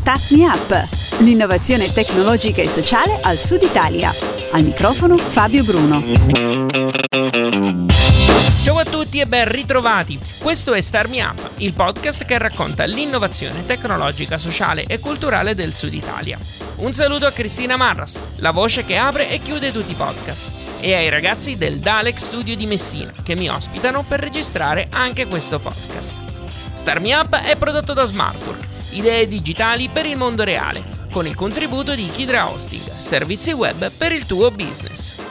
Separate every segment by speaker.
Speaker 1: Start Me Up, l'innovazione tecnologica e sociale al Sud Italia. Al microfono Fabio Bruno.
Speaker 2: Ciao a tutti e ben ritrovati. Questo è Start Me Up, il podcast che racconta l'innovazione tecnologica, sociale e culturale del Sud Italia. Un saluto a Cristina Marras, la voce che apre e chiude tutti i podcast, e ai ragazzi del Dalek Studio di Messina che mi ospitano per registrare anche questo podcast. Start Me Up è prodotto da Smartwork, idee digitali per il mondo reale, con il contributo di Kidra Hosting, servizi web per il tuo business.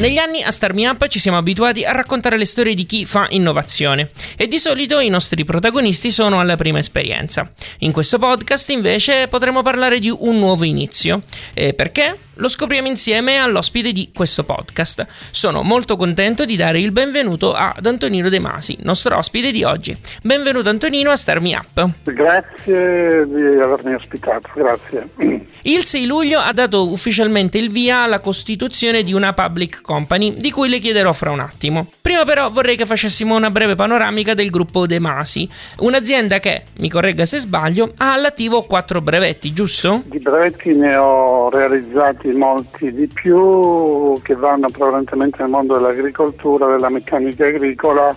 Speaker 2: Negli anni a Star Me Up ci siamo abituati a raccontare le storie di chi fa innovazione e di solito i nostri protagonisti sono alla prima esperienza. In questo podcast invece potremo parlare di un nuovo inizio. E perché? Lo scopriamo insieme all'ospite di questo podcast. Sono molto contento di dare il benvenuto ad Antonino De Masi, nostro ospite di oggi. Benvenuto Antonino a Star Me Up.
Speaker 3: Grazie di avermi ospitato, grazie.
Speaker 2: Il 6 luglio ha dato ufficialmente il via alla costituzione di una public company, di cui le chiederò fra un attimo. Prima però vorrei che facessimo una breve panoramica del gruppo De Masi, un'azienda che, mi corregga se sbaglio, ha all'attivo quattro brevetti, giusto?
Speaker 3: Di brevetti ne ho realizzati molti di più che vanno prevalentemente nel mondo dell'agricoltura, della meccanica agricola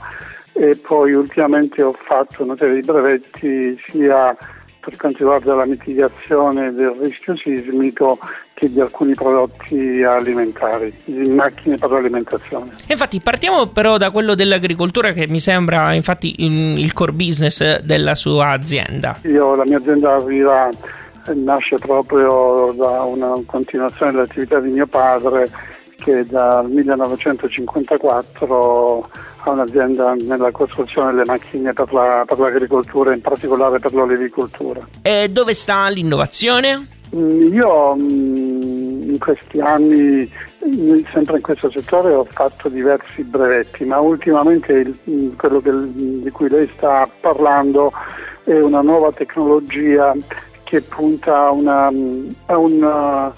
Speaker 3: e poi ultimamente ho fatto una serie di brevetti sia per quanto riguarda la mitigazione del rischio sismico che di alcuni prodotti alimentari, di macchine per l'alimentazione.
Speaker 2: Infatti partiamo però da quello dell'agricoltura che mi sembra infatti il core business della sua azienda.
Speaker 3: Io, la mia azienda arriva nasce proprio da una continuazione dell'attività di mio padre che dal 1954 ha un'azienda nella costruzione delle macchine per, la, per l'agricoltura, in particolare per l'olivicoltura.
Speaker 2: E dove sta l'innovazione?
Speaker 3: Mm, io mm, in questi anni, sempre in questo settore, ho fatto diversi brevetti, ma ultimamente mm, quello che, di cui lei sta parlando è una nuova tecnologia che punta a, una, a, una,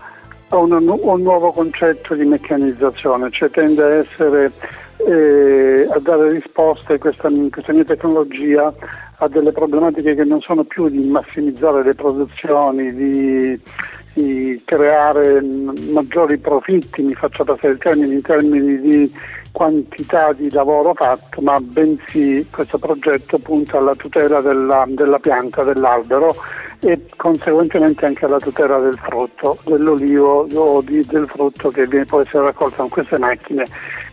Speaker 3: a una, un nuovo concetto di meccanizzazione, cioè tende a essere eh, a dare risposte questa, questa mia tecnologia a delle problematiche che non sono più di massimizzare le produzioni, di, di creare maggiori profitti, mi faccio passare il termine in termini di quantità di lavoro fatto, ma bensì questo progetto punta alla tutela della, della pianta, dell'albero e conseguentemente anche alla tutela del frutto, dell'olivo o di, del frutto che viene, può essere raccolto con queste macchine,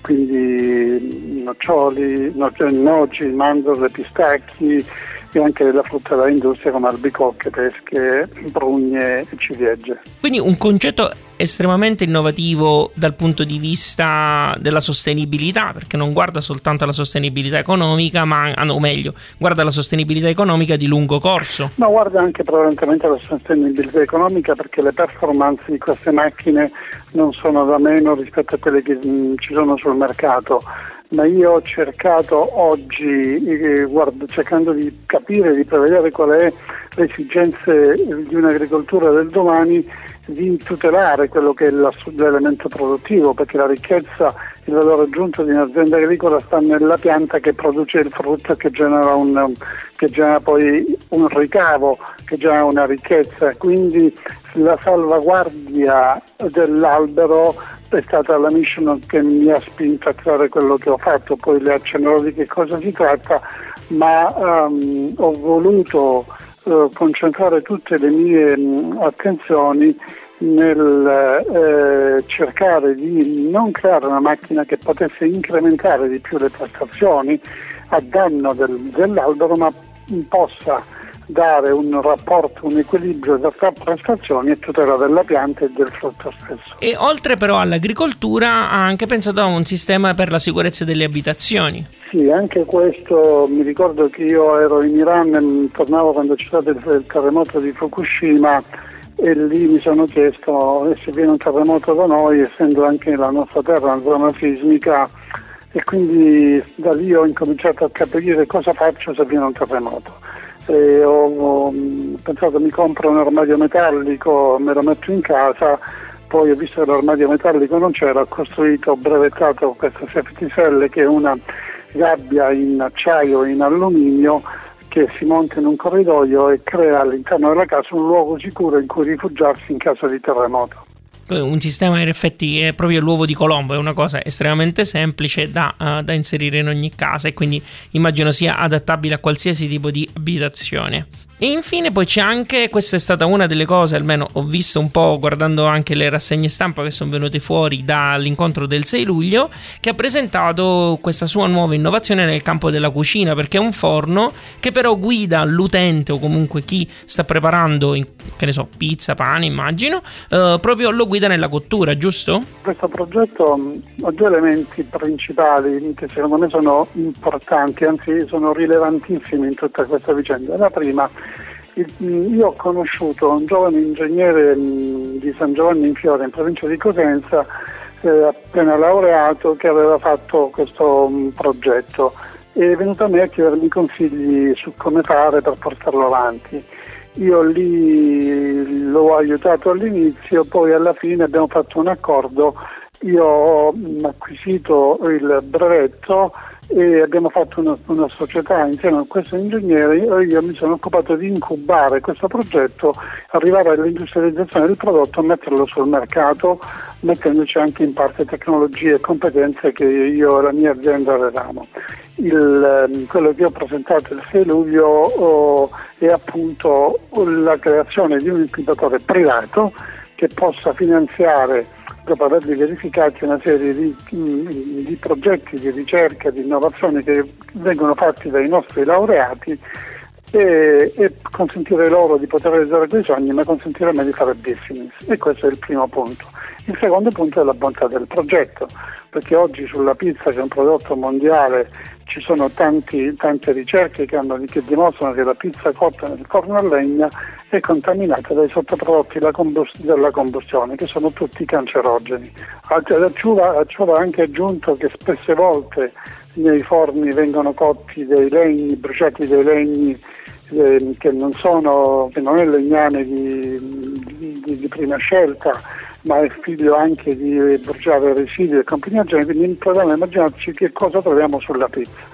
Speaker 3: quindi noccioli, noci, mandorle, pistacchi e anche della frutta da industria come albicocche, pesche, prugne e ciliegie.
Speaker 2: Quindi un concetto estremamente innovativo dal punto di vista della sostenibilità, perché non guarda soltanto alla sostenibilità economica, ma o meglio, guarda alla sostenibilità economica di lungo corso.
Speaker 3: Ma guarda anche prevalentemente alla sostenibilità economica perché le performance di queste macchine non sono da meno rispetto a quelle che mh, ci sono sul mercato ma io ho cercato oggi, eh, cercando di capire, di prevedere qual è le esigenze di un'agricoltura del domani, di tutelare quello che è l'elemento produttivo, perché la ricchezza, il valore aggiunto di un'azienda agricola sta nella pianta che produce il frutto e che genera, un, che genera poi un ricavo, che genera una ricchezza. Quindi la salvaguardia dell'albero è stata la mission che mi ha spinto a creare quello che ho fatto, poi le accennerò di che cosa si tratta, ma um, ho voluto uh, concentrare tutte le mie um, attenzioni nel eh, cercare di non creare una macchina che potesse incrementare di più le prestazioni a danno del, dell'albero, ma possa dare un rapporto, un equilibrio tra prestazioni e tutela della pianta e del frutto stesso.
Speaker 2: E oltre però all'agricoltura ha anche pensato a un sistema per la sicurezza delle abitazioni.
Speaker 3: Sì, anche questo, mi ricordo che io ero in Iran e tornavo quando c'è stato il terremoto di Fukushima e lì mi sono chiesto se viene un terremoto da noi, essendo anche la nostra terra una zona sismica, e quindi da lì ho incominciato a capire cosa faccio se viene un terremoto e ho, ho pensato mi compro un armadio metallico, me lo metto in casa, poi ho visto che l'armadio metallico non c'era, ho costruito, ho brevettato questa safety cell che è una gabbia in acciaio e in alluminio che si monta in un corridoio e crea all'interno della casa un luogo sicuro in cui rifugiarsi in caso di terremoto
Speaker 2: un sistema in effetti è proprio l'uovo di Colombo, è una cosa estremamente semplice da, uh, da, inserire in ogni casa e quindi immagino sia adattabile a qualsiasi tipo di abitazione. E infine poi c'è anche, questa è stata una delle cose, almeno ho visto un po' guardando anche le rassegne stampa che sono venute fuori dall'incontro del 6 luglio, che ha presentato questa sua nuova innovazione nel campo della cucina, perché è un forno che però guida l'utente o comunque chi sta preparando, che ne so, pizza, pane immagino, eh, proprio lo guida nella cottura, giusto?
Speaker 3: Questo progetto ha due elementi principali che secondo me sono importanti, anzi sono rilevantissimi in tutta questa vicenda. La prima io ho conosciuto un giovane ingegnere di San Giovanni in Fiore, in provincia di Cosenza, eh, appena laureato, che aveva fatto questo progetto e è venuto a me a chiedermi consigli su come fare per portarlo avanti. Io lì l'ho aiutato all'inizio, poi alla fine abbiamo fatto un accordo, io ho acquisito il brevetto e abbiamo fatto una, una, società insieme a questo ingegnere e io mi sono occupato di incubare questo progetto, arrivare all'industrializzazione del prodotto, metterlo sul mercato, mettendoci anche in parte tecnologie e competenze che io e la mia azienda avevamo. Il, ehm, quello che ho presentato il 6 luglio oh, è appunto la creazione di un incubatore privato che possa finanziare dopo averli verificati una serie di, mm, di, progetti di ricerca, di innovazione che vengono fatti dai nostri laureati e, e, consentire loro di poter realizzare quei sogni, ma consentire a me di fare business. E questo è il primo punto. Il secondo punto è la bontà del progetto, perché oggi sulla pizza, che è un prodotto mondiale, ci sono tanti, tante ricerche che, hanno, che, dimostrano che la pizza cotta nel forno a legna è contaminata dai sottoprodotti della combustione, che sono tutti cancerogeni. A ciò va anche aggiunto che spesse volte nei forni vengono cotti dei legni, bruciati dei legni eh, che, non sono, che non è legname di, di, di prima scelta, ma è figlio anche di bruciare residui e compagnia quindi proviamo a immaginarci che cosa troviamo sulla pizza.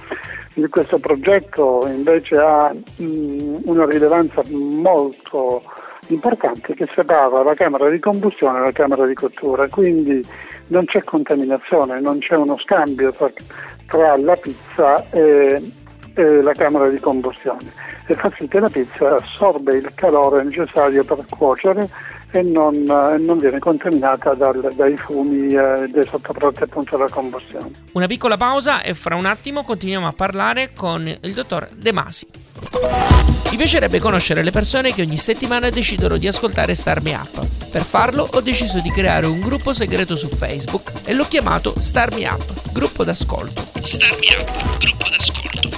Speaker 3: Questo progetto invece ha una rilevanza molto importante che separa la camera di combustione dalla camera di cottura, quindi non c'è contaminazione, non c'è uno scambio tra, tra la pizza e, e la camera di combustione e fa sì che la pizza assorbe il calore necessario per cuocere e non, eh, non viene contaminata dal, dai fumi eh, dei sottoprodotti appunto della combustione.
Speaker 2: Una piccola pausa e fra un attimo continuiamo a parlare con il dottor De Masi. Mi piacerebbe conoscere le persone che ogni settimana decidono di ascoltare Star Me Up. Per farlo ho deciso di creare un gruppo segreto su Facebook e l'ho chiamato Star Me Up, gruppo d'ascolto. Star Me Up, gruppo d'ascolto.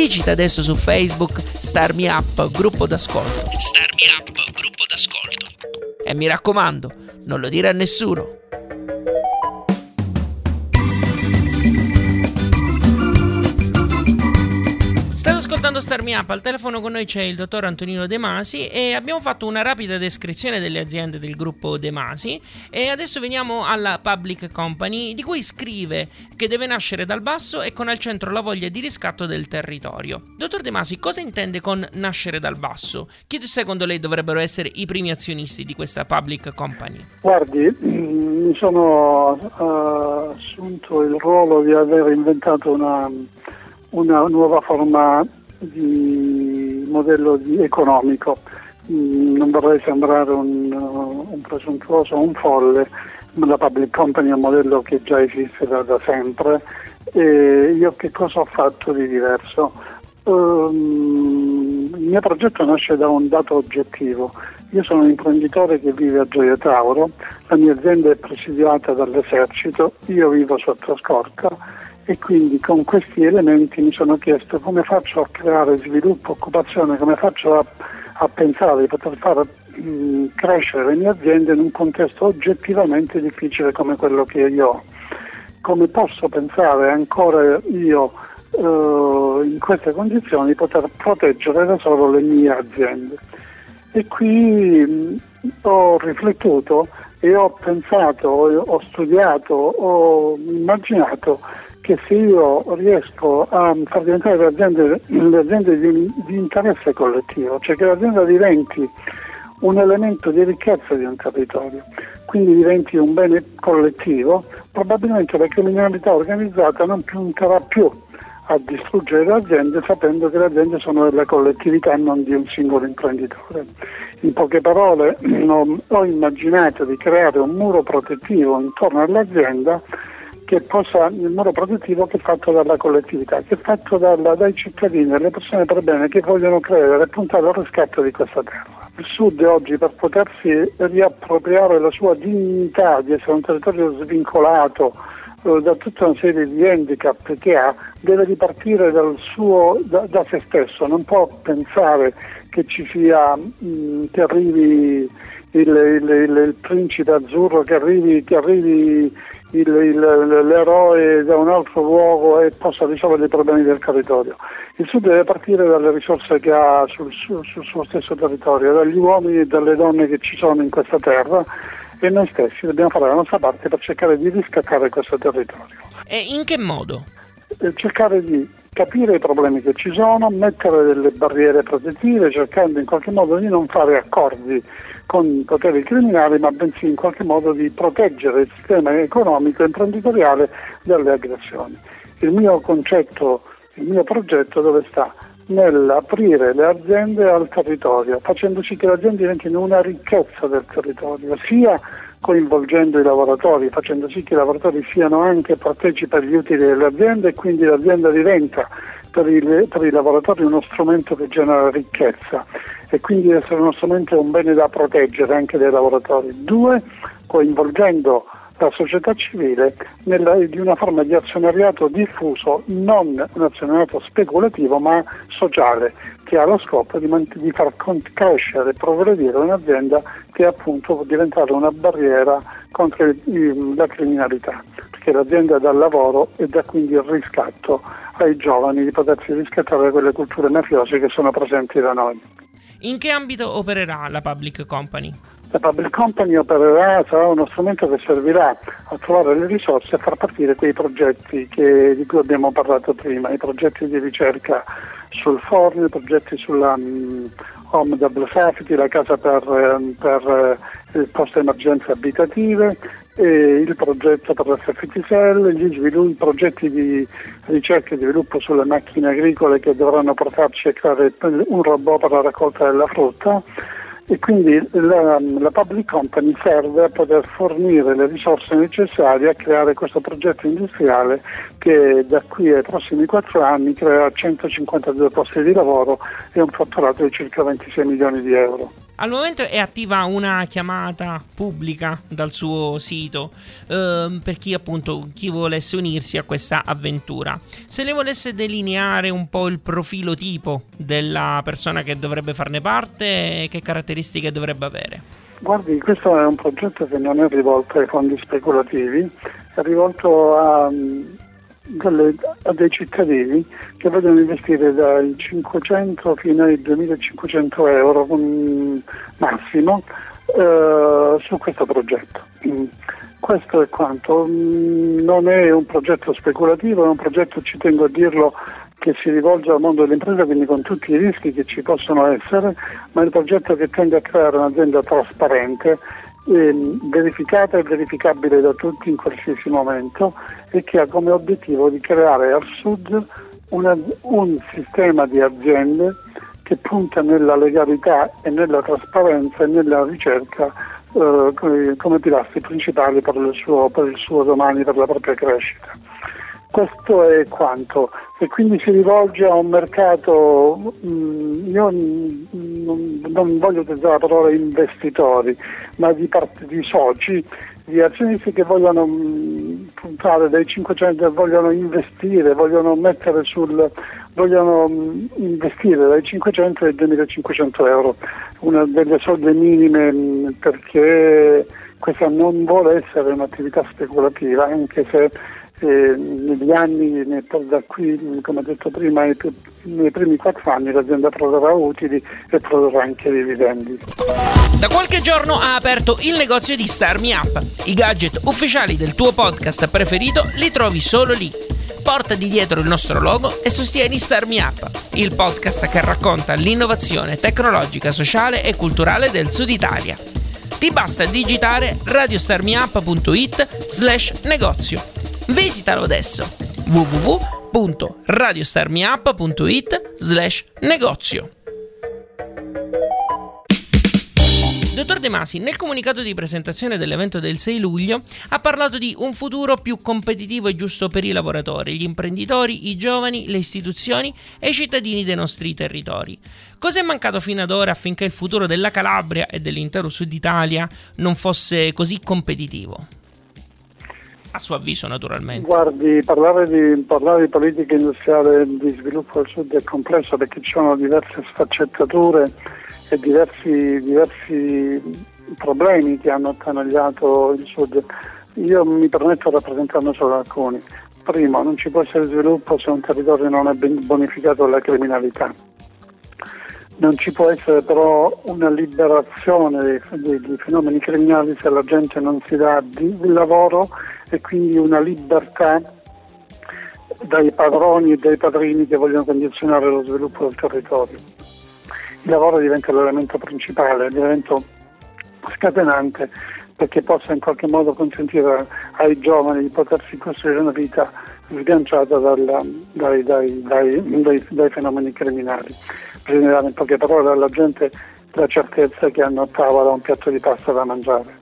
Speaker 2: Digita adesso su Facebook Star Me Up, gruppo d'ascolto. Star Me Up, gruppo d'ascolto. E mi raccomando, non lo dire a nessuno. Ascoltando Star Me Up, al telefono con noi c'è il dottor Antonino De Masi e abbiamo fatto una rapida descrizione delle aziende del gruppo De Masi e adesso veniamo alla Public Company di cui scrive che deve nascere dal basso e con al centro la voglia di riscatto del territorio. Dottor De Masi, cosa intende con nascere dal basso? Chi secondo lei dovrebbero essere i primi azionisti di questa Public Company?
Speaker 3: Guardi, mi sono uh, assunto il ruolo di aver inventato una una nuova forma di modello di economico. Mm, non vorrei sembrare un, uh, un presuntuoso, un folle, ma la public company è un modello che già esiste da, da sempre. E io che cosa ho fatto di diverso? Um, il mio progetto nasce da un dato oggettivo. Io sono un imprenditore che vive a Gioia Tauro, la mia azienda è presidiata dall'esercito, io vivo sotto scorta e quindi con questi elementi mi sono chiesto come faccio a creare sviluppo, occupazione, come faccio a, a pensare di poter far mh, crescere le mie aziende in un contesto oggettivamente difficile come quello che io ho. Come posso pensare ancora io eh, in queste condizioni di poter proteggere da solo le mie aziende? E qui mh, ho riflettuto e ho pensato, ho studiato, ho immaginato che se io riesco a far diventare le aziende, di, di, interesse collettivo, cioè che l'azienda diventi un elemento di ricchezza di un territorio, quindi diventi un bene collettivo, probabilmente la criminalità organizzata non punterà più a distruggere le aziende sapendo che le aziende sono della collettività e non di un singolo imprenditore. In poche parole ho immaginato di creare un muro protettivo intorno all'azienda che possa, il muro protettivo che è fatto dalla collettività, che è fatto dalla, dai cittadini, dalle persone per bene che vogliono credere e puntare al riscatto di questa terra. Il Sud oggi per potersi riappropriare la sua dignità di essere un territorio svincolato eh, da tutta una serie di handicap che ha, deve ripartire suo, da, da, se stesso, non può pensare che ci sia, mh, che arrivi il, il, il, il, principe azzurro, che arrivi, che arrivi l'eroe da un altro luogo e possa risolvere i problemi del territorio. Il Sud deve partire dalle risorse che ha sul, sul, sul suo stesso territorio, dagli uomini e dalle donne che ci sono in questa terra e noi stessi dobbiamo fare la nostra parte per cercare di riscattare questo territorio.
Speaker 2: E in che modo?
Speaker 3: Cercare di capire i problemi che ci sono, mettere delle barriere protettive, cercando in qualche modo di non fare accordi con i poteri criminali, ma bensì in qualche modo di proteggere il sistema economico e imprenditoriale dalle aggressioni. Il mio concetto, il mio progetto dove sta? Nell'aprire le aziende al territorio, facendo sì che le aziende diventino una ricchezza del territorio, sia coinvolgendo i lavoratori, facendo sì che i lavoratori siano anche partecipi agli utili delle aziende e quindi l'azienda diventa per i, per i lavoratori uno strumento che genera ricchezza e quindi essere uno strumento è un bene da proteggere anche dai lavoratori. Due, coinvolgendo la società civile nella, di una forma di azionariato diffuso, non un azionariato speculativo ma sociale, che ha lo scopo di, di far crescere e progredire un'azienda che appunto può diventare una barriera contro il, la criminalità, perché l'azienda dà lavoro e dà quindi il riscatto ai giovani di potersi riscattare da quelle culture mafiose che sono presenti da noi.
Speaker 2: In che ambito opererà la Public Company?
Speaker 3: La Public Company opererà, sarà uno strumento che servirà a trovare le risorse e far partire quei progetti che, di cui abbiamo parlato prima, i progetti di ricerca sul forno, i progetti sulla um, Home Double Safety, la casa per, um, per uh, post emergenze abitative, il progetto per l'FFT Cell, gli sviluppi, progetti di ricerca e sviluppo sulle macchine agricole che dovranno portarci a creare un robot per la raccolta della frutta e quindi la, la, public company serve a poter fornire le risorse necessarie a creare questo progetto industriale che da qui ai prossimi quattro anni creerà 152 posti di lavoro e un fatturato di circa 26 milioni di euro.
Speaker 2: Al momento è attiva una chiamata pubblica dal suo sito ehm, per chi appunto chi volesse unirsi a questa avventura. Se le volesse delineare un po' il profilo tipo della persona che dovrebbe farne parte, che caratteristiche dovrebbe avere?
Speaker 3: Guardi, questo è un progetto che non è rivolto ai fondi speculativi, è rivolto a delle, a dei cittadini che vogliono investire dai 500 fino ai 2500 euro massimo eh, su questo progetto. Mm. Questo è quanto, mm, non è un progetto speculativo, è un progetto, ci tengo a dirlo, che si rivolge al mondo dell'impresa, quindi con tutti i rischi che ci possono essere, ma è un progetto che tende a creare un'azienda trasparente eh, verificata e verificabile da tutti in qualsiasi momento e che ha come obiettivo di creare al Sud una, un sistema di aziende che punta nella legalità e nella trasparenza e nella ricerca eh, come pilastri principali per il, suo, per il suo domani, per la propria crescita. Questo è quanto. E quindi si rivolge a un mercato, mm, io non, voglio utilizzare la parola investitori, ma di, part- di soci, di azionisti che vogliono mh, puntare dai 500, vogliono investire, vogliono mettere sul, vogliono mh, investire dai 500 ai 2500 euro, una delle solde minime perché questa non vuole essere un'attività speculativa, anche se eh, negli anni, da qui, come detto prima, nei primi quattro anni l'azienda produrrà utili e produrrà anche dividendi.
Speaker 2: Da qualche giorno ha aperto il negozio di Starmi Up. I gadget ufficiali del tuo podcast preferito li trovi solo lì. Portati dietro il nostro logo e sostieni Starmi Up, il podcast che racconta l'innovazione tecnologica, sociale e culturale del Sud Italia. Ti basta digitare radiostarmiup.it slash negozio Visitalo adesso www.radiostarmiup.it slash negozio. Dottor De Masi, nel comunicato di presentazione dell'evento del 6 luglio, ha parlato di un futuro più competitivo e giusto per i lavoratori, gli imprenditori, i giovani, le istituzioni e i cittadini dei nostri territori. Cosa è mancato fino ad ora affinché il futuro della Calabria e dell'intero Sud Italia non fosse così competitivo? A suo avviso naturalmente?
Speaker 3: Guardi, parlare di, parlare di politica industriale di sviluppo del sud è complesso perché ci sono diverse sfaccettature e diversi, diversi problemi che hanno attanagliato il sud. Io mi permetto di rappresentarne solo alcuni. Primo, non ci può essere sviluppo se un territorio non è bonificato dalla criminalità. Non ci può essere però una liberazione dei, fenomeni criminali se la gente non si dà di lavoro e quindi una libertà dai padroni e dai padrini che vogliono condizionare lo sviluppo del territorio. Il lavoro diventa l'elemento principale, l'elemento scatenante perché possa in qualche modo consentire ai giovani di potersi costruire una vita sganciata dalla, dai, dai, dai, dai, fenomeni criminali. Bisogna dare in poche parole alla gente la certezza che hanno a tavola un piatto di pasta da mangiare.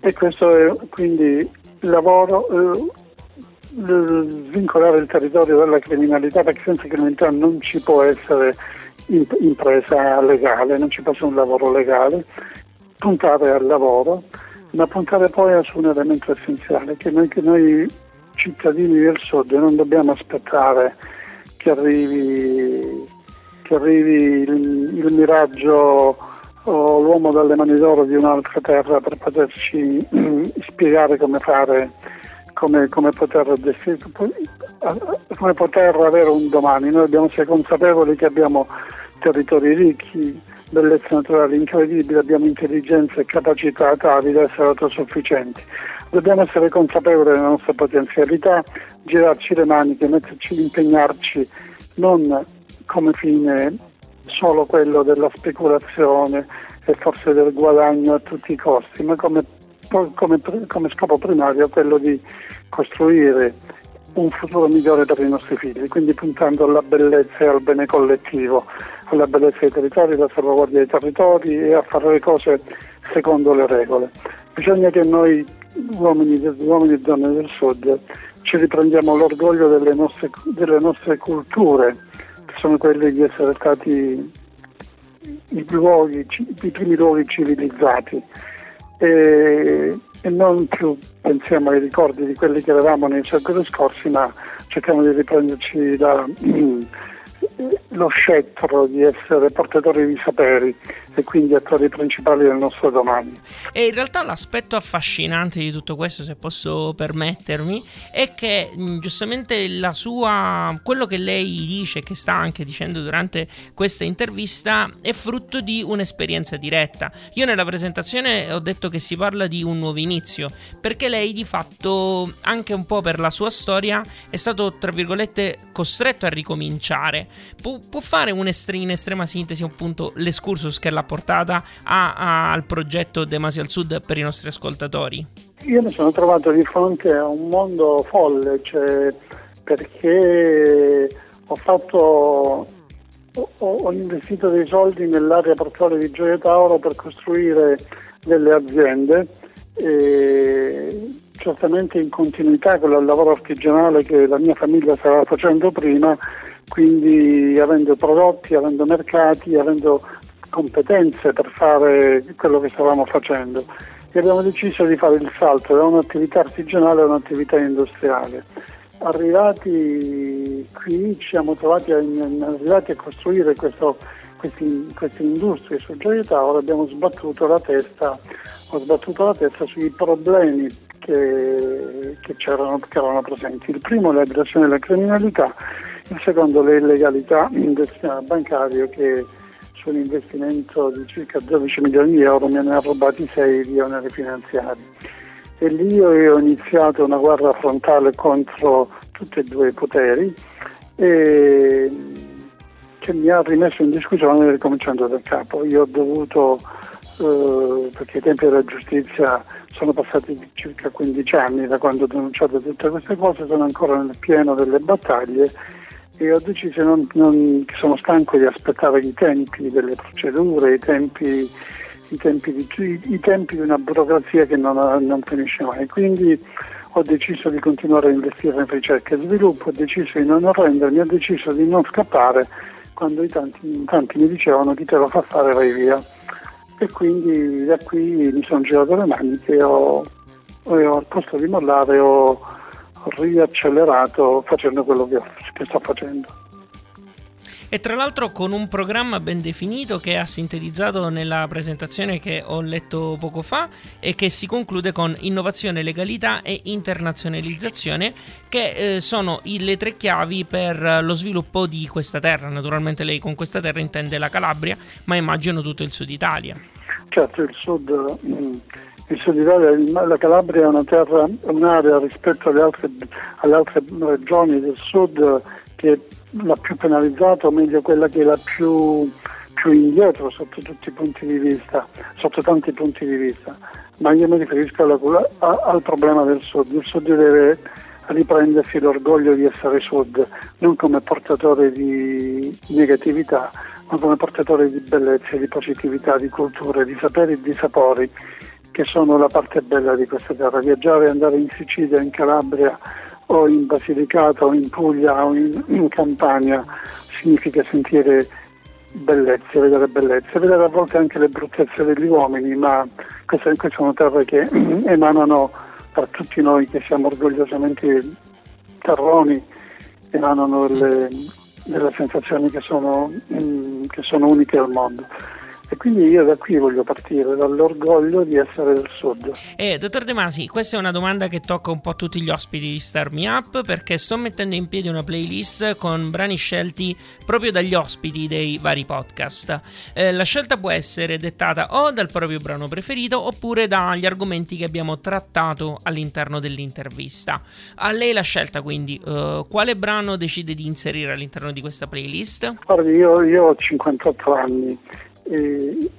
Speaker 3: E questo è quindi il lavoro, eh, svincolare il territorio dalla criminalità, perché senza criminalità non ci può essere impresa legale, non ci può essere un lavoro legale, puntare al lavoro, ma puntare poi su un elemento essenziale, che noi, che noi cittadini del sud non dobbiamo aspettare che arrivi, che arrivi il, il miraggio l'uomo dalle mani d'oro di un'altra terra per poterci spiegare come fare, come, come, poter, come poter avere un domani. Noi dobbiamo essere consapevoli che abbiamo territori ricchi, bellezze naturali incredibili, abbiamo intelligenza e capacità tali da essere autosufficienti. Dobbiamo essere consapevoli della nostra potenzialità, girarci le maniche, metterci, impegnarci non come fine solo quello della speculazione e forse del guadagno a tutti i costi, ma come, come, come scopo primario quello di costruire un futuro migliore per i nostri figli, quindi puntando alla bellezza e al bene collettivo, alla bellezza dei territori, alla salvaguardia dei territori e a fare le cose secondo le regole. Bisogna che noi uomini, uomini e donne del Sud ci riprendiamo l'orgoglio delle nostre, delle nostre culture, sono quelle di essere stati i, luoghi, i primi luoghi civilizzati. E, e, non più pensiamo ai ricordi di quelli che eravamo nei secoli scorsi, ma cerchiamo di riprenderci la, lo scettro di essere portatori di saperi e quindi attori principali del nostro domani.
Speaker 2: E in realtà l'aspetto affascinante di tutto questo, se posso permettermi, è che giustamente la sua, quello che lei dice, che sta anche dicendo durante questa intervista, è frutto di un'esperienza diretta. Io nella presentazione ho detto che si parla di un nuovo inizio, perché lei di fatto, anche un po' per la sua storia, è stato, tra virgolette, costretto a ricominciare. Pu- può fare un estre- in estrema sintesi appunto l'escursus che l'ha portata a, a, al progetto Demasi al Sud per i nostri ascoltatori?
Speaker 3: Io mi sono trovato di fronte a un mondo folle, cioè perché ho fatto ho, ho, investito dei soldi nell'area portuale di Gioia Tauro per costruire delle aziende certamente in continuità con il lavoro artigianale che la mia famiglia stava facendo prima, quindi avendo prodotti, avendo mercati, avendo competenze per fare quello che stavamo facendo e abbiamo deciso di fare il salto da un'attività artigianale a un'attività industriale. Arrivati qui ci siamo trovati a, arrivati a costruire questo, questi, queste industrie su Gioia Tauro abbiamo sbattuto la testa, ho sbattuto la testa sui problemi che, che, che erano presenti. Il primo è l'aggressione della criminalità, secondo le illegalità del sistema bancario che su un investimento di circa 12 milioni di euro me ne ha rubati 6 di oneri finanziari. E lì ho iniziato una guerra frontale contro tutti e due i poteri e che mi ha rimesso in discussione ricominciando da capo. Io ho dovuto, eh, perché i tempi della giustizia sono passati circa 15 anni da quando ho denunciato tutte queste cose, sono ancora nel pieno delle battaglie e ho deciso non, non, sono stanco di aspettare i tempi delle procedure, i tempi, i tempi, di, i tempi di, una burocrazia che non, non, finisce mai. Quindi ho deciso di continuare a investire in ricerca e sviluppo, ho deciso di non arrendermi, ho deciso di non scappare quando tanti, tanti mi dicevano chi te lo fa fare vai via. E quindi da qui mi sono girato le maniche e ho, ho, al posto di mollare ho riaccelerato facendo quello che, che sto facendo
Speaker 2: e tra l'altro con un programma ben definito che ha sintetizzato nella presentazione che ho letto poco fa e che si conclude con innovazione, legalità e internazionalizzazione che eh, sono le tre chiavi per lo sviluppo di questa terra. Naturalmente lei con questa terra intende la Calabria, ma immagino tutto il sud Italia.
Speaker 3: Certo, il sud, mm, il sud Italia, la Calabria è una terra, un'area rispetto alle altre, alle altre regioni del sud che la più penalizzata, o meglio quella che è la più, più indietro sotto tutti i punti di vista, sotto tanti punti di vista. Ma io mi riferisco alla, a, al problema del Sud. Il Sud deve riprendersi l'orgoglio di essere Sud, non come portatore di negatività, ma come portatore di bellezza, di positività, di culture, di saperi e di sapori, che sono la parte bella di questa terra. Viaggiare, andare in Sicilia, in Calabria, o in Basilicata o in Puglia o in, in Campania significa sentire bellezze, vedere bellezze, vedere a volte anche le bruttezze degli uomini, ma queste, queste sono terre che emanano tra tutti noi che siamo orgogliosamente terroni, emanano delle, delle sensazioni che sono, mm, che sono uniche al mondo. E quindi io da qui voglio partire, dall'orgoglio di essere del Sud.
Speaker 2: Eh, dottor De Masi, questa è una domanda che tocca un po' tutti gli ospiti di Star Me Up perché sto mettendo in piedi una playlist con brani scelti proprio dagli ospiti dei vari podcast. Eh, la scelta può essere dettata o dal proprio brano preferito oppure dagli argomenti che abbiamo trattato all'interno dell'intervista. A lei la scelta quindi, uh, quale brano decide di inserire all'interno di questa playlist?
Speaker 3: Guardi, io, io ho 58 anni e,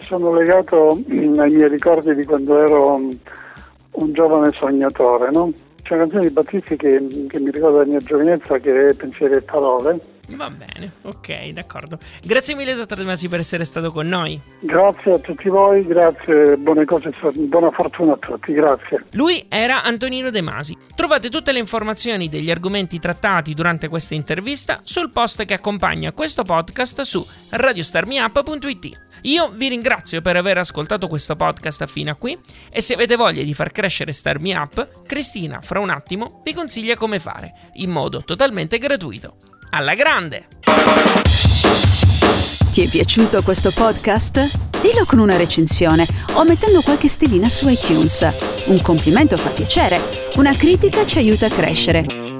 Speaker 3: sono legato ai miei ricordi di quando ero un giovane sognatore. No? C'è una canzone di Battisti che, che mi ricorda la mia giovinezza che è Pensieri e Parole
Speaker 2: Va bene, ok, d'accordo. Grazie mille, dottor De Masi, per essere stato con noi.
Speaker 3: Grazie a tutti voi, grazie, buone cose, buona fortuna a tutti, grazie.
Speaker 2: Lui era Antonino De Masi. Trovate tutte le informazioni degli argomenti trattati durante questa intervista sul post che accompagna questo podcast su radiostarmiup.it. Io vi ringrazio per aver ascoltato questo podcast fino a qui e se avete voglia di far crescere Star Me Up, Cristina fra un attimo vi consiglia come fare, in modo totalmente gratuito alla grande!
Speaker 1: Ti è piaciuto questo podcast? Dillo con una recensione o mettendo qualche stellina su iTunes. Un complimento fa piacere, una critica ci aiuta a crescere.